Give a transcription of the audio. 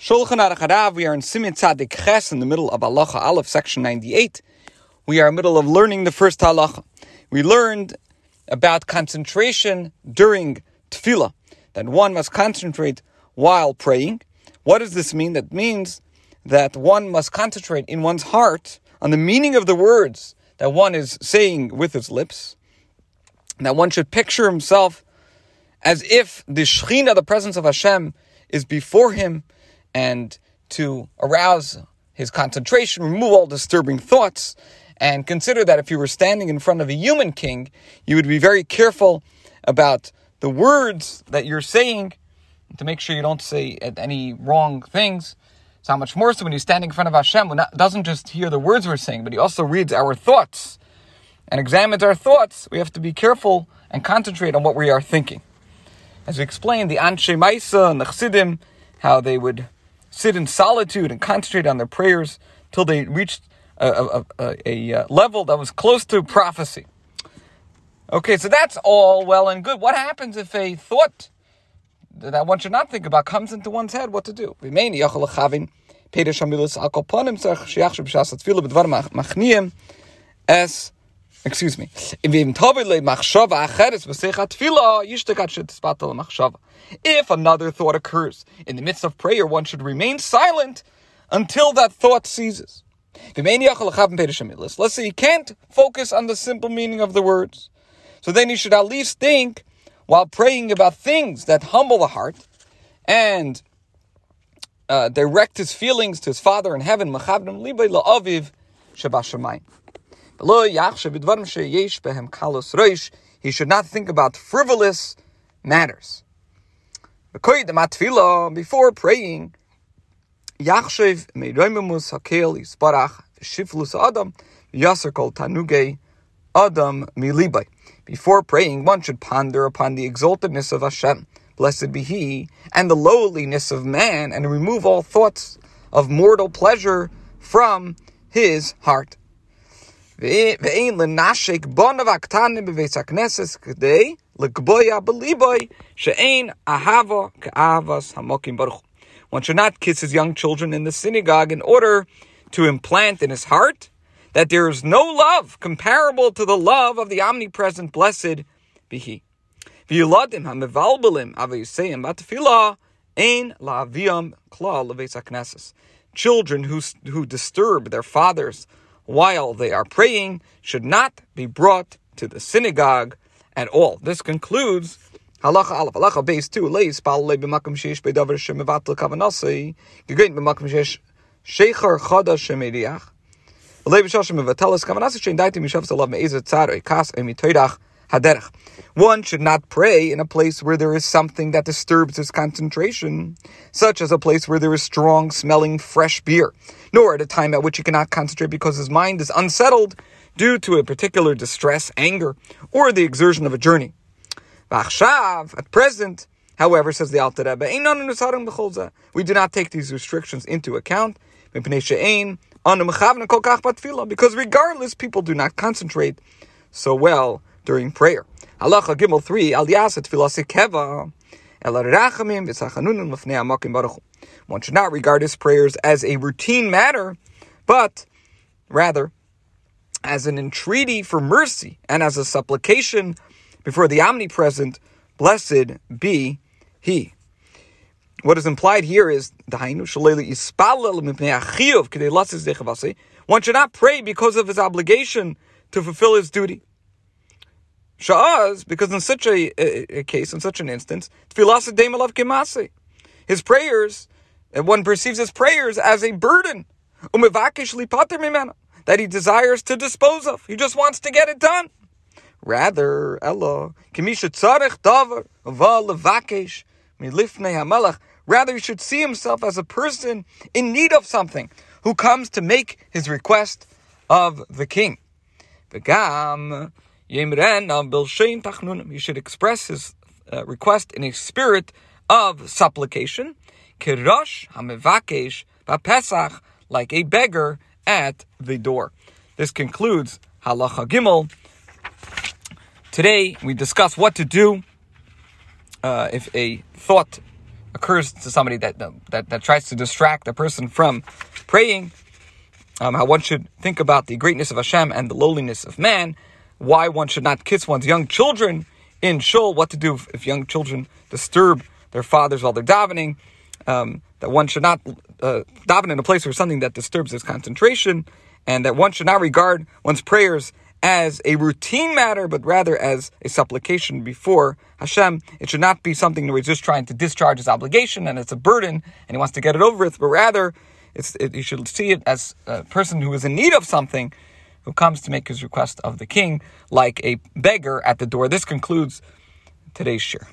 Shulchan Aruch Harav, we are in Simin Tzadik Ches in the middle of Halacha Aleph, section 98. We are in the middle of learning the first halacha. We learned about concentration during tefillah, that one must concentrate while praying. What does this mean? That means that one must concentrate in one's heart on the meaning of the words that one is saying with his lips, that one should picture himself as if the Shekhinah, the presence of Hashem, is before him, and to arouse his concentration, remove all disturbing thoughts, and consider that if you were standing in front of a human king, you would be very careful about the words that you're saying to make sure you don't say any wrong things. So how much more so when you're standing in front of Hashem, who doesn't just hear the words we're saying, but he also reads our thoughts and examines our thoughts. We have to be careful and concentrate on what we are thinking. As we explained, the Anshe Maisa and the Chassidim, how they would sit in solitude and concentrate on their prayers till they reached a, a, a, a, uh, level that was close to prophecy. Okay, so that's all well and good. What happens if a thought that one should not think about comes into one's head? What to do? As excuse me. If another thought occurs in the midst of prayer, one should remain silent until that thought ceases. Let's say you can't focus on the simple meaning of the words. So then you should at least think while praying about things that humble the heart and uh, direct his feelings to his Father in heaven. He should not think about frivolous matters. Before praying, Before praying, one should ponder upon the exaltedness of Hashem, blessed be He, and the lowliness of man, and remove all thoughts of mortal pleasure from his heart. ואין לנשק בונב הקטנים בבית הכנסת כדי לקבוע בליבוי שאין אהבה כאהבס המוקים ברוך One should not kiss his young children in the synagogue in order to implant in his heart that there is no love comparable to the love of the omnipresent blessed be he. וילדים המבלבלים אביסיהם בתפילה אין להביאם כלל לבית הכנסת. Children who, who disturb their fathers while they are praying should not be brought to the synagogue at all. This concludes Halacha Aleph. Halacha Beis 2. Leis pal le b'makom sheish bedavar shemevatel kavanasi. Gegein b'makom sheish sheicher chada shemediach. Le b'shal shemevateles kavanasi shein daitim yishav salav me'ezet tzar emitoidach haderech. One should not pray in a place where there is something that disturbs his concentration, such as a place where there is strong smelling fresh beer, nor at a time at which he cannot concentrate because his mind is unsettled due to a particular distress, anger, or the exertion of a journey. V'achshav, at present, however, says the Alter Rebbe, we do not take these restrictions into account, because regardless, people do not concentrate so well during prayer. Halacha Gimel 3, Al Yaset Filasi Keva, One should not regard his prayers as a routine matter, but rather as an entreaty for mercy and as a supplication before the omnipresent, blessed be he. What is implied here is one should not pray because of his obligation to fulfill his duty. Sha'az, because in such a, a, a, case, in such an instance, his prayers, and one perceives his prayers as a burden, that he desires to dispose of. He just wants to get it done. Rather, Ella, Rather, he should see himself as a person in need of something who comes to make his request of the king. He should express his uh, request in a spirit of supplication. like a beggar at the door. This concludes Halacha Gimel. Today we discuss what to do uh, if a thought occurs to somebody that, that, that tries to distract a person from praying, um, how one should think about the greatness of Hashem and the lowliness of man, why one should not kiss one's young children in shul, what to do if, if young children disturb their fathers while they're davening, um, that one should not uh, daven in a place or something that disturbs his concentration, and that one should not regard one's prayers as a routine matter, but rather as a supplication before Hashem. It should not be something where he's just trying to discharge his obligation and it's a burden and he wants to get it over with, but rather it, you should see it as a person who is in need of something who comes to make his request of the king like a beggar at the door. This concludes today's share.